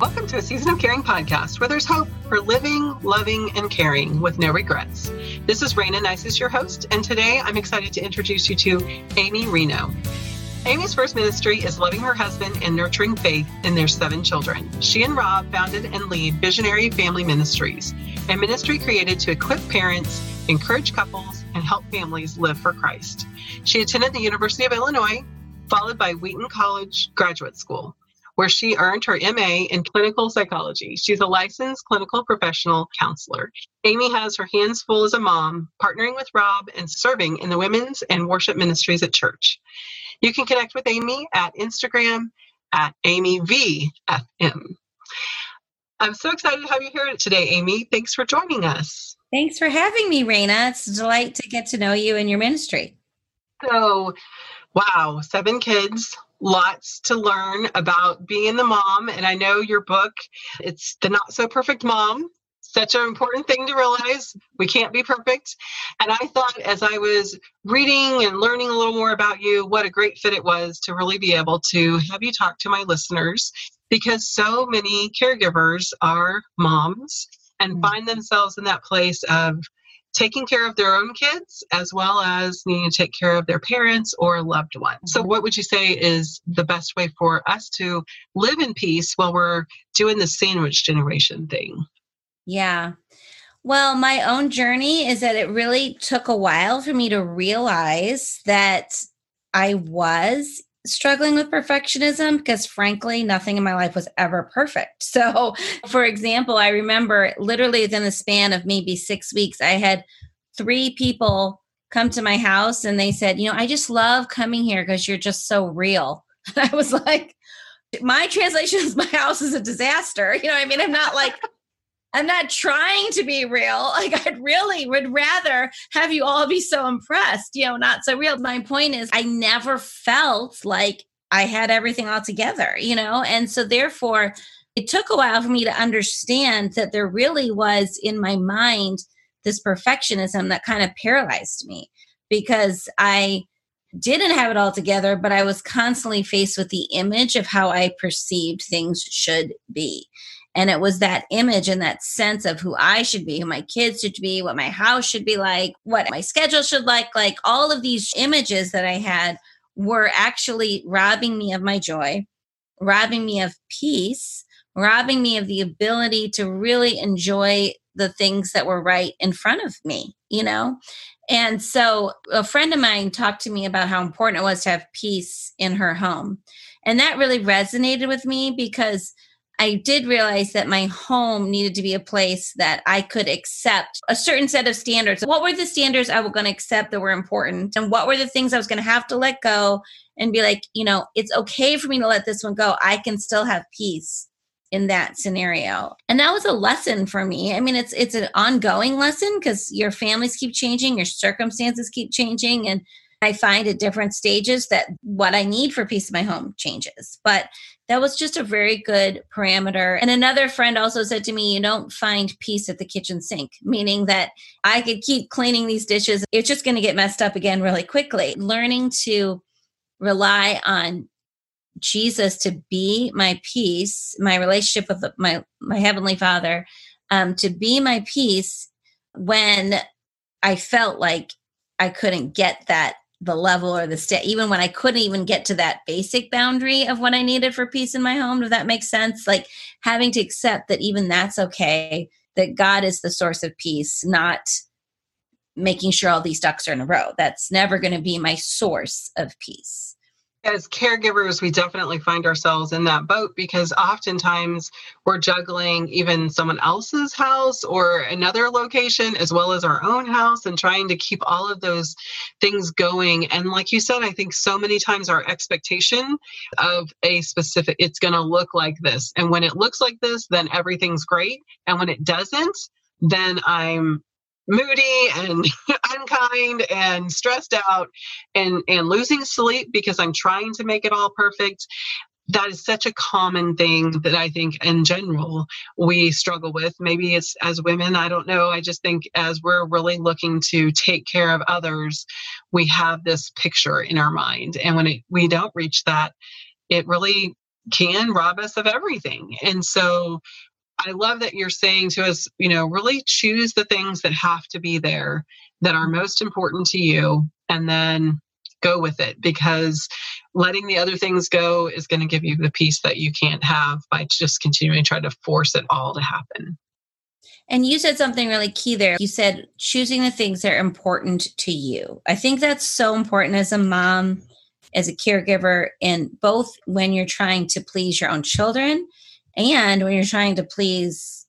Welcome to a Season of Caring podcast where there's hope for living, loving, and caring with no regrets. This is Rayna Neises, your host, and today I'm excited to introduce you to Amy Rienow. Amy's first ministry is loving her husband and nurturing faith in their seven children. She and Rob founded and lead Visionary Family Ministries, a ministry created to equip parents, encourage couples, and help families live for Christ. She attended the University of Illinois, followed by Wheaton College Graduate School where she earned her MA in clinical psychology. She's a licensed clinical professional counselor. Amy has her hands full as a mom, partnering with Rob and serving in the women's and worship ministries at church. You can connect with Amy at Instagram at AmyVFM. I'm so excited to have you here today, Amy. Thanks for joining us. Thanks for having me, Rayna. It's a delight to get to know you and your ministry. So, wow, seven kids, lots to learn about being the mom. And I know your book, it's the not so perfect mom. Such an important thing to realize. We can't be perfect. And I thought as I was reading and learning a little more about you, what a great fit it was to really be able to have you talk to my listeners because so many caregivers are moms and mm. find themselves in that place of taking care of their own kids as well as needing to take care of their parents or loved ones. So, mm-hmm. what would you say is the best way for us to live in peace while we're doing the sandwich generation thing? Yeah. Well, my own journey is that it really took a while for me to realize that I was struggling with perfectionism because frankly nothing in my life was ever perfect. So for example i remember literally within the span of maybe six weeks i had three people come to my house and they said you know i just love coming here because you're just so real. And i was like my translation is my house is a disaster. You know i mean? I'm not like I'm not trying to be real. Like I'd really would rather have you all be so impressed, you know, not so real. My point is I never felt like I had everything all together, you know? And so therefore it took a while for me to understand that there really was in my mind this perfectionism that kind of paralyzed me because I didn't have it all together, but I was constantly faced with the image of how I perceived things should be. And it was that image and that sense of who I should be, who my kids should be, what my house should be like, what my schedule should like. Like all of these images that I had were actually robbing me of my joy, robbing me of peace, robbing me of the ability to really enjoy the things that were right in front of me, you know? And so a friend of mine talked to me about how important it was to have peace in her home. And that really resonated with me because I did realize that my home needed to be a place that I could accept a certain set of standards. What were the standards I was going to accept that were important? And what were the things I was going to have to let go and be like, you know, it's okay for me to let this one go. I can still have peace in that scenario. And that was a lesson for me. I mean, it's it's an ongoing lesson because your families keep changing, your circumstances keep changing and I find at different stages that what I need for peace in my home changes. But that was just a very good parameter. And another friend also said to me, You don't find peace at the kitchen sink, meaning that I could keep cleaning these dishes. It's just going to get messed up again really quickly. Learning to rely on Jesus to be my peace, my relationship with my, my Heavenly Father, um, to be my peace when I felt like I couldn't get that the level or the state, even when I couldn't even get to that basic boundary of what I needed for peace in my home. Does that make sense? Like having to accept that even that's okay, that God is the source of peace, not making sure all these ducks are in a row. That's never going to be my source of peace as caregivers, we definitely find ourselves in that boat because oftentimes we're juggling even someone else's house or another location as well as our own house and trying to keep all of those things going. And like you said, I think so many times our expectation of a specific, it's going to look like this. And when it looks like this, then everything's great. And when it doesn't, then I'm moody and unkind and stressed out and and losing sleep because I'm trying to make it all perfect that is such a common thing that I think in general we struggle with. Maybe it's as women, I don't know. I just think as we're really looking to take care of others, we have this picture in our mind. And when it, we don't reach that, it really can rob us of everything. And so I love that you're saying to us, you know, really choose the things that have to be there that are mm-hmm. most important to you and then go with it because letting the other things go is going to give you the peace that you can't have by just continuing to try to force it all to happen. And you said something really key there. You said choosing the things that are important to you. I think that's so important as a mom, as a caregiver, and both when you're trying to please your own children and when you're trying to please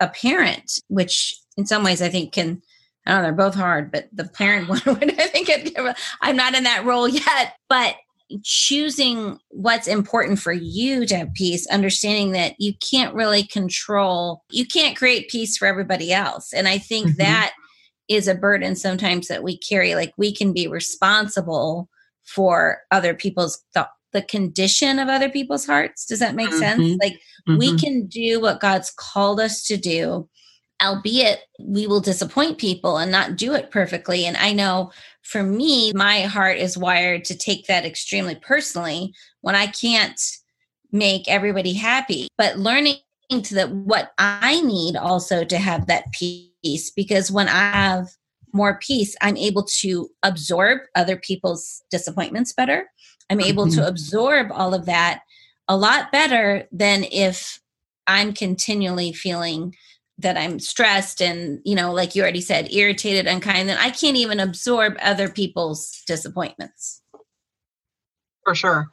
a parent, which in some ways I think can I don't know, they're both hard, but the parent one would I think it, I'm not in that role yet, but choosing what's important for you to have peace, understanding that you can't really control, you can't create peace for everybody else. And I think mm-hmm. that is a burden sometimes that we carry. Like we can be responsible for other people's thought the condition of other people's hearts. Does that make mm-hmm. sense? Like mm-hmm. we can do what God's called us to do, albeit we will disappoint people and not do it perfectly. And I know for me, my heart is wired to take that extremely personally when I can't make everybody happy. But learning to that what I need also to have that peace because when I have more peace, I'm able to absorb other people's disappointments better. I'm able mm-hmm. to absorb all of that a lot better than if I'm continually feeling that I'm stressed and, you know, like you already said, irritated, unkind, then I can't even absorb other people's disappointments. For sure.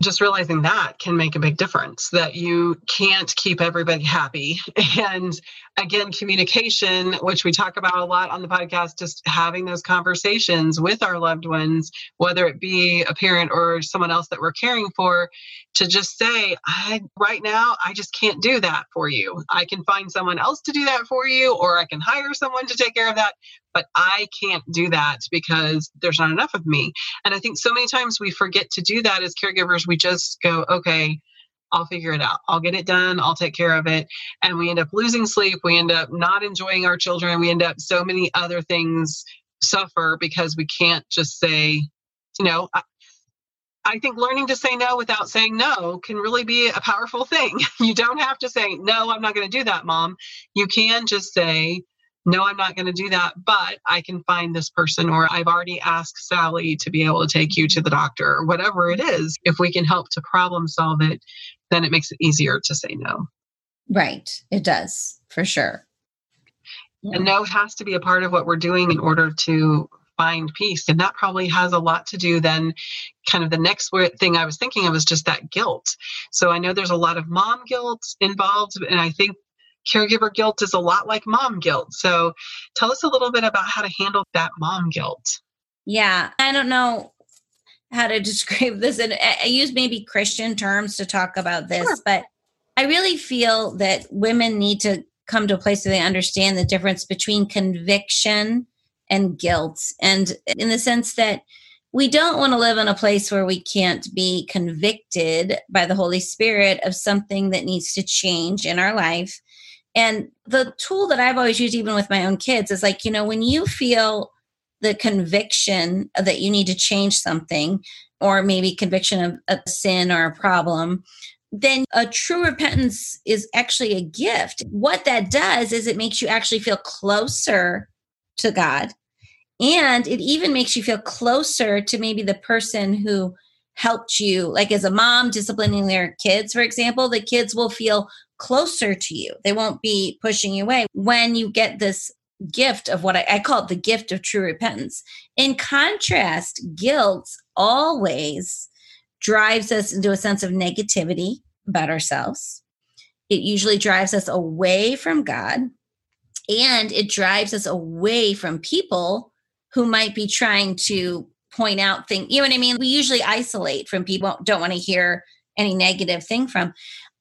Just realizing that can make a big difference that you can't keep everybody happy. And again, communication, which we talk about a lot on the podcast, just having those conversations with our loved ones, whether it be a parent or someone else that we're caring for, to just say, I right now, I just can't do that for you. I can find someone else to do that for you, or I can hire someone to take care of that, but I can't do that because there's not enough of me. And I think so many times we forget to do that as caregivers. We just go, okay, I'll figure it out. I'll get it done. I'll take care of it. And we end up losing sleep. We end up not enjoying our children. We end up so many other things suffer because we can't just say, you know, I, think learning to say no without saying no can really be a powerful thing. You don't have to say, no, I'm not going to do that, mom. You can just say, no, I'm not going to do that, but I can find this person, or I've already asked Sally to be able to take you to the doctor, or whatever it is. If we can help to problem solve it, then it makes it easier to say no. Right. It does, for sure. Yeah. And no has to be a part of what we're doing in order to find peace. And that probably has a lot to do then kind of the next thing I was thinking of was just that guilt. So I know there's a lot of mom guilt involved, and I think caregiver guilt is a lot like mom guilt. So tell us a little bit about how to handle that mom guilt. Yeah, I don't know how to describe this and I use maybe Christian terms to talk about this, sure. but I really feel that women need to come to a place where they understand the difference between conviction and guilt and in the sense that we don't want to live in a place where we can't be convicted by the Holy Spirit of something that needs to change in our life and the tool that I've always used, even with my own kids, is like, you know, when you feel the conviction that you need to change something, or maybe conviction of a sin or a problem, then a true repentance is actually a gift. What that does is it makes you actually feel closer to God. And it even makes you feel closer to maybe the person who helped you, like as a mom disciplining their kids, for example, the kids will feel closer to you. They won't be pushing you away when you get this gift of what I, I call it the gift of true repentance. In contrast, guilt always drives us into a sense of negativity about ourselves. It usually drives us away from God and it drives us away from people who might be trying to point out things. You know what I mean? We usually isolate from people don't want to hear any negative thing from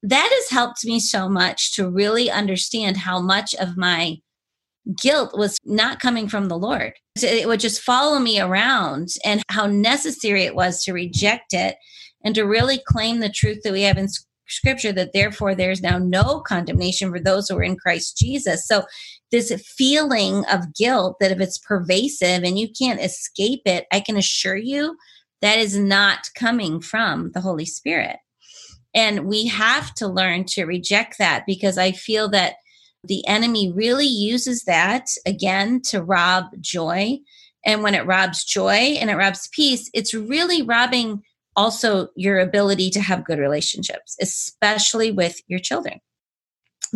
that has helped me so much to really understand how much of my guilt was not coming from the Lord. It would just follow me around and how necessary it was to reject it and to really claim the truth that we have in scripture that therefore there's now no condemnation for those who are in Christ Jesus. So this feeling of guilt that if it's pervasive and you can't escape it, I can assure you that is not coming from the Holy Spirit. And we have to learn to reject that because I feel that the enemy really uses that again to rob joy. And when it robs joy and it robs peace, it's really robbing also your ability to have good relationships, especially with your children.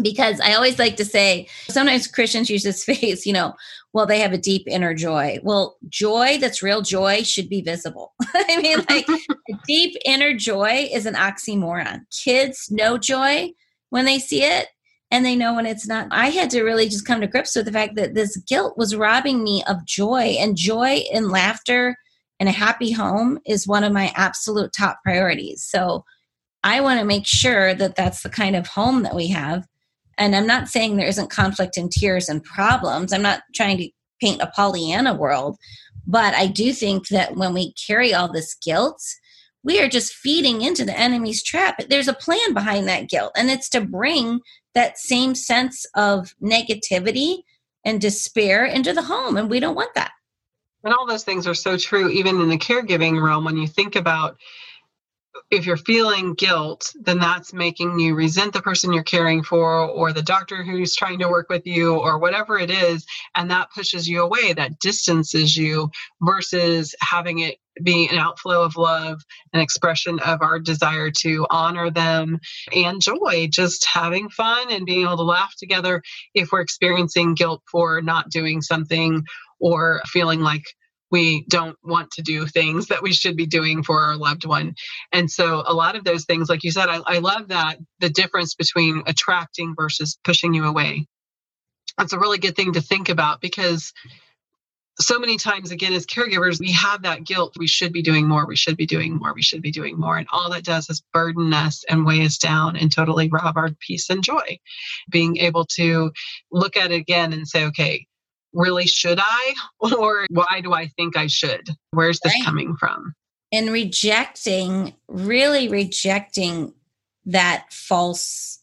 Because I always like to say, sometimes Christians use this phrase, you know, well, they have a deep inner joy. Well, joy that's real joy should be visible. I mean, like deep inner joy is an oxymoron. Kids know joy when they see it, and they know when it's not. I had to really just come to grips with the fact that this guilt was robbing me of joy, and joy and laughter and a happy home is one of my absolute top priorities. So I want to make sure that that's the kind of home that we have. And I'm not saying there isn't conflict and tears and problems. I'm not trying to paint a Pollyanna world, but I do think that when we carry all this guilt, we are just feeding into the enemy's trap. There's a plan behind that guilt, and it's to bring that same sense of negativity and despair into the home. And we don't want that. And all those things are so true, even in the caregiving realm, when you think about if you're feeling guilt, then that's making you resent the person you're caring for or the doctor who's trying to work with you or whatever it is. And that pushes you away, that distances you versus having it be an outflow of love, an expression of our desire to honor them and joy, just having fun and being able to laugh together if we're experiencing guilt for not doing something or feeling like we don't want to do things that we should be doing for our loved one. And so, a lot of those things, like you said, I, I love that the difference between attracting versus pushing you away. That's a really good thing to think about because so many times again as caregivers we have that guilt we should be doing more we should be doing more we should be doing more and all that does is burden us and weigh us down and totally rob our peace and joy being able to look at it again and say okay really should I? Or why do I think I should? Where's this right. coming from? And rejecting, really rejecting that false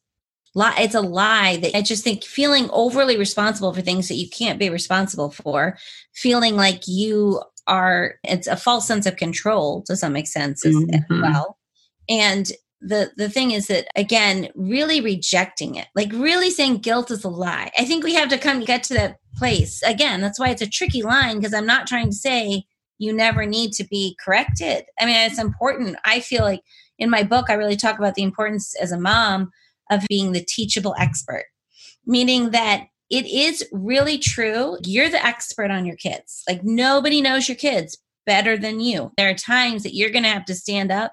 lie. It's a lie that I just think feeling overly responsible for things that you can't be responsible for, feeling like you are, it's a false sense of control to some extent mm-hmm. as well. And the the thing is that again really rejecting it like really saying guilt is a lie i think we have to come get to that place. Again, that's why it's a tricky line because I'm not trying to say you never need to be corrected. I mean, it's important. I feel like in my book, I really talk about the importance as a mom of being the teachable expert, meaning that it is really true. You're the expert on your kids. Like nobody knows your kids better than you. There are times that you're going to have to stand up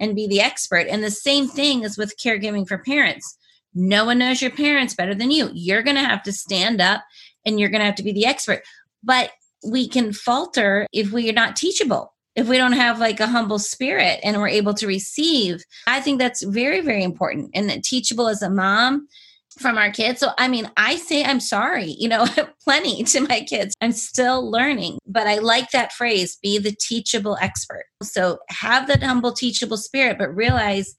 and be the expert. And the same thing is with caregiving for parents. No one knows your parents better than you. You're going to have to stand up and you're going to have to be the expert. But we can falter if we are not teachable, if we don't have like a humble spirit and we're able to receive. I think that's very, very important and that teachable as a mom from our kids. So, I mean, I say I'm sorry, you know, plenty to my kids. I'm still learning, but I like that phrase be the teachable expert. So, have that humble, teachable spirit, but realize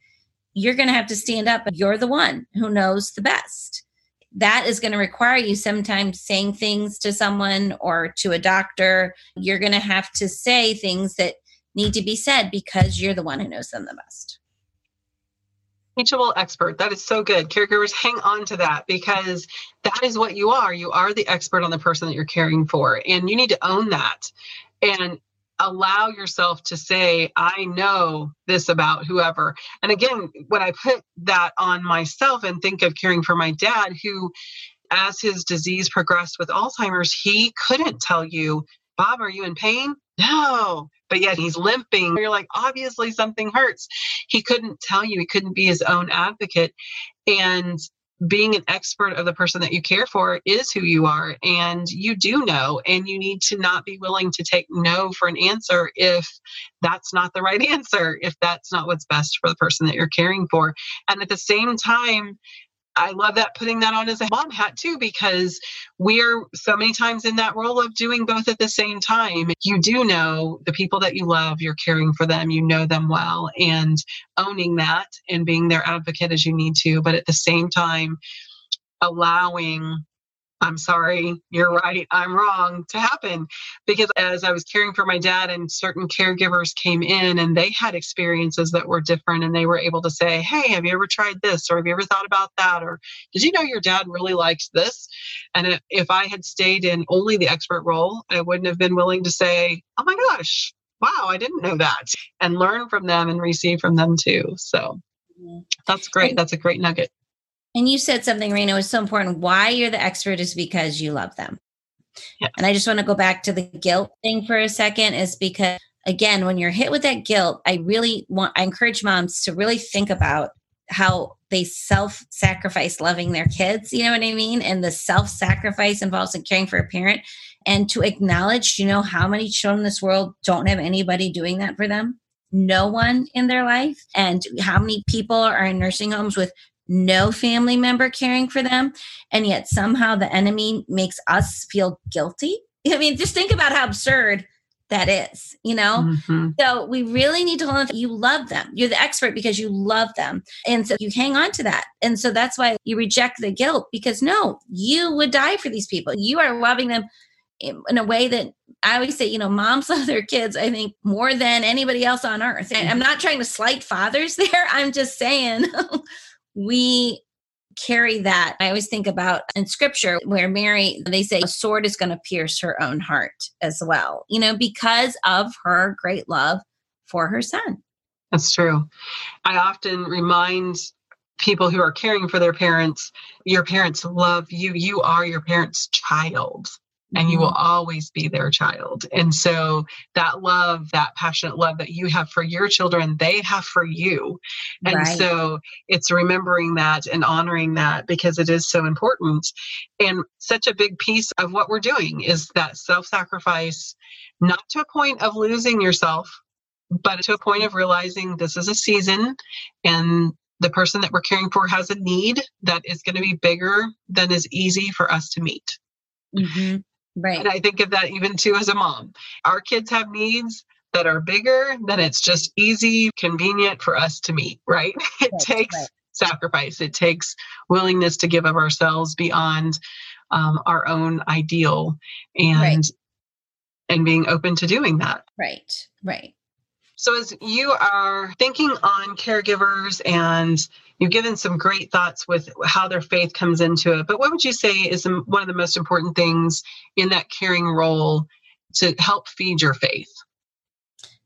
you're going to have to stand up. You're the one who knows the best that is going to require you sometimes saying things to someone or to a doctor. You're going to have to say things that need to be said because you're the one who knows them the best. Teachable expert. That is so good. Caregivers, hang on to that because that is what you are. You are the expert on the person that you're caring for, and you need to own that. And allow yourself to say, I know this about whoever. And again, when I put that on myself and think of caring for my dad, who, as his disease progressed with Alzheimer's, he couldn't tell you, Bob, are you in pain? No. But yet he's limping. You're like, obviously something hurts. He couldn't tell you, he couldn't be his own advocate. And being an expert of the person that you care for is who you are and you do know and you need to not be willing to take no for an answer if that's not the right answer if that's not what's best for the person that you're caring for and at the same time I love that putting that on as a mom hat too, because we're so many times in that role of doing both at the same time. You do know the people that you love, you're caring for them, you know them well, and owning that and being their advocate as you need to, but at the same time, allowing I'm sorry, you're right, I'm wrong to happen. Because as I was caring for my dad, and certain caregivers came in and they had experiences that were different, and they were able to say, Hey, have you ever tried this? Or have you ever thought about that? Or did you know your dad really likes this? And if I had stayed in only the expert role, I wouldn't have been willing to say, Oh my gosh, wow, I didn't know that, and learn from them and receive from them too. So mm-hmm. that's great. That's a great nugget. And you said something, Rayna, was so important. Why you're the expert is because you love them. Yes. And I just want to go back to the guilt thing for a second, is because again, when you're hit with that guilt, I really want, I encourage moms to really think about how they self sacrifice loving their kids. You know what I mean? And the self sacrifice involves in caring for a parent and to acknowledge, you know, how many children in this world don't have anybody doing that for them? No one in their life. And how many people are in nursing homes with no family member caring for them. And yet somehow the enemy makes us feel guilty. I mean, just think about how absurd that is, you know? Mm-hmm. So we really need to hold on to you love them. You're the expert because you love them. And so you hang on to that. And so that's why you reject the guilt because no, you would die for these people. You are loving them in a way that I always say, you know, moms love their kids, I think, more than anybody else on earth. I'm not trying to slight fathers there. I'm just saying we carry that. I always think about in scripture where Mary, they say a sword is going to pierce her own heart as well, you know, because of her great love for her son. That's true. I often remind people who are caring for their parents your parents love you. You are your parents' child and you will mm-hmm. always be their child. And so that love, that passionate love that you have for your children, they have for you. And right. so it's remembering that and honoring that because it is so important. And such a big piece of what we're doing is that self sacrifice, not to a point of losing yourself, but to a point of realizing this is a season and the person that we're caring for has a need that is going to be bigger than is easy for us to meet. Mm-hmm. Right. And I think of that even too as a mom. Our kids have needs that are bigger than it's just easy, convenient for us to meet, right? It right, takes right. sacrifice, it takes willingness to give of ourselves beyond um, our own ideal and right. and being open to doing that. Right, right. So, as you are thinking on caregivers and you've given some great thoughts with how their faith comes into it, but what would you say is one of the most important things in that caring role to help feed your faith?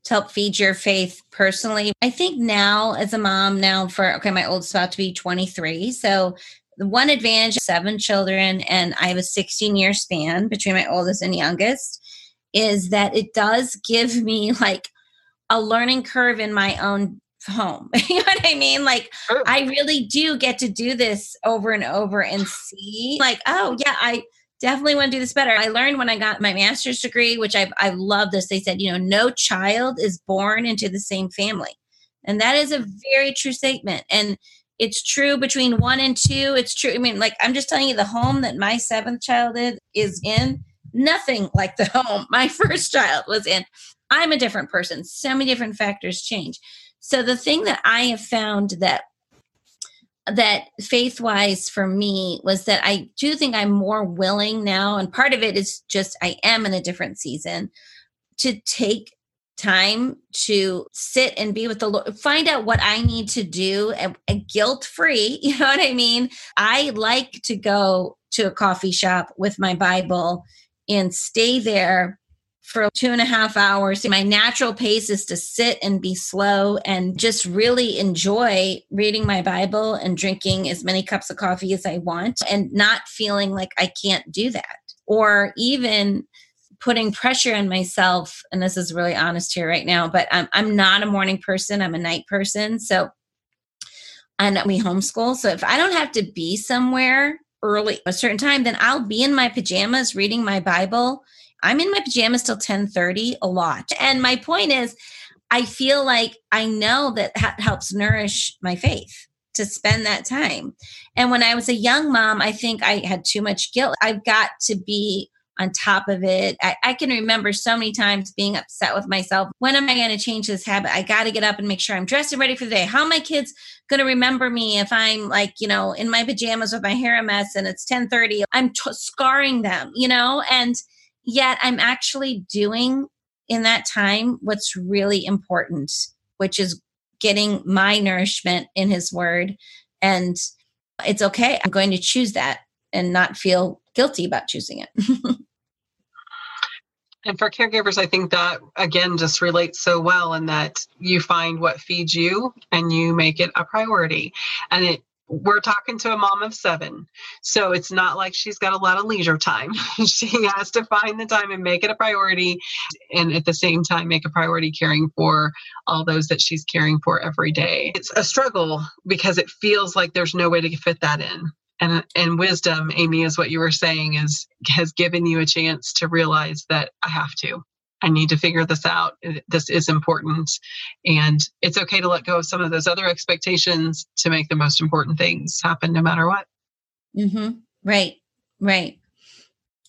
To help feed your faith personally, I think now as a mom, now for okay, my oldest about to be 23. So, the one advantage seven children and I have a 16 year span between my oldest and youngest is that it does give me like a learning curve in my own home. you know what I mean? Like sure. I really do get to do this over and over and see like, oh yeah, I definitely want to do this better. I learned when I got my master's degree, which I've I love this. They said, you know, no child is born into the same family. And that is a very true statement. And it's true between one and two. It's true. I mean, like I'm just telling you, the home that my seventh child is in, nothing like the home my first child was in. I'm a different person. So many different factors change. So the thing that I have found that that faith wise for me was that I do think I'm more willing now, and part of it is just I am in a different season to take time to sit and be with the Lord, find out what I need to do and, and guilt free. You know what I mean? I like to go to a coffee shop with my Bible and stay there for two and a half hours. My natural pace is to sit and be slow and just really enjoy reading my Bible and drinking as many cups of coffee as I want and not feeling like I can't do that. Or even putting pressure on myself. And this is really honest here right now, but I'm, I'm not a morning person, I'm a night person. So, and we homeschool. So if I don't have to be somewhere early a certain time, then I'll be in my pajamas reading my Bible I'm in my pajamas till 10:30 a lot. And my point is I feel like I know that that helps nourish my faith to spend that time. And when I was a young mom, I think I had too much guilt. I've got to be on top of it. I, I can remember so many times being upset with myself. When am I going to change this habit? I got to get up and make sure I'm dressed and ready for the day. How are my kids going to remember me if I'm like, you know, in my pajamas with my hair a mess and it's 1030? I'm t- scarring them, you know, and yet I'm actually doing in that time what's really important, which is getting my nourishment in his word. And it's okay. I'm going to choose that and not feel guilty about choosing it. and for caregivers, I think that again just relates so well in that you find what feeds you and you make it a priority. And it we're talking to a mom of seven. So it's not like she's got a lot of leisure time. she has to find the time and make it a priority. And at the same time, make a priority caring for all those that she's caring for every day. It's a struggle because it feels like there's no way to fit that in. And, and wisdom, Amy, is what you were saying, is has given you a chance to realize that I have to. I need to figure this out. This is important. And it's okay to let go of some of those other expectations to make the most important things happen no matter what. Mm-hmm. Right, right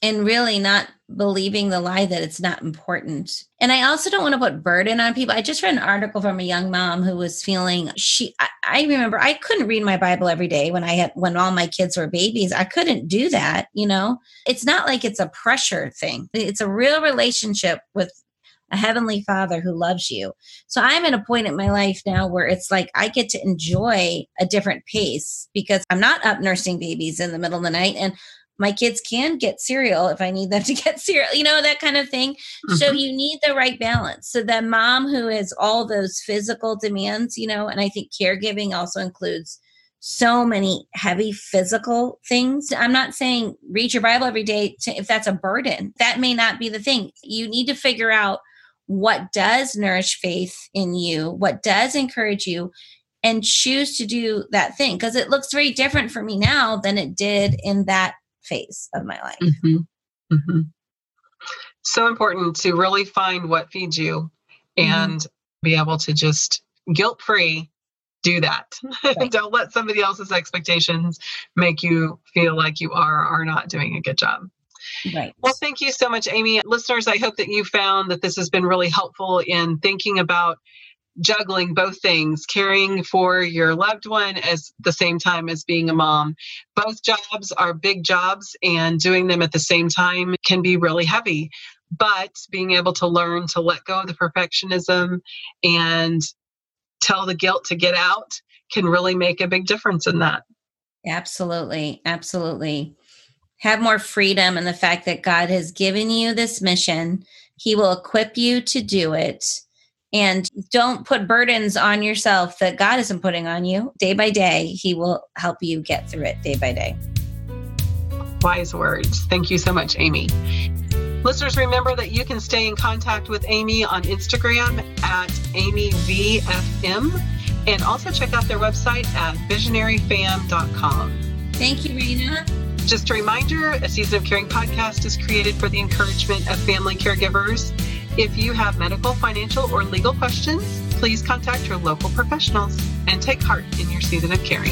and really not believing the lie that it's not important. And I also don't want to put burden on people. I just read an article from a young mom who was feeling she I, remember I couldn't read my Bible every day when I had when all my kids were babies. I couldn't do that, you know. It's not like it's a pressure thing. It's a real relationship with a heavenly father who loves you. So I'm at a point in my life now where it's like I get to enjoy a different pace because I'm not up nursing babies in the middle of the night and my kids can get cereal if I need them to get cereal, you know, that kind of thing. Mm-hmm. So you need the right balance. So the mom who has all those physical demands, you know, and I think caregiving also includes so many heavy physical things. I'm not saying read your Bible every day to, if that's a burden. That may not be the thing. You need to figure out what does nourish faith in you, what does encourage you, and choose to do that thing because it looks very different for me now than it did in that phase of my life. Mm-hmm. Mm-hmm. So important to really find what feeds you mm-hmm. and mm-hmm. be able to just guilt free do that. Right. Don't let somebody else's expectations make you feel like you are or are not doing a good job. Right. Well, thank you so much, Amy. Listeners, I hope that you found that this has been really helpful in thinking about juggling both things, caring for your loved one as the same time as being a mom. Both jobs are big jobs, and doing them at the same time can be really heavy. But being able to learn to let go of the perfectionism and tell the guilt to get out can really make a big difference in that. Absolutely. Absolutely. Have more freedom and the fact that God has given you this mission. He will equip you to do it and don't put burdens on yourself that God isn't putting on you. Day by day, He will help you get through it day by day. Wise words. Thank you so much, Amy. Listeners, remember that you can stay in contact with Amy on Instagram at AmyVFM and also check out their website at visionaryfam.com. Thank you, Rayna. Just a reminder a Season of Caring podcast is created for the encouragement of family caregivers. If you have medical, financial, or legal questions, please contact your local professionals and take heart in your season of caring.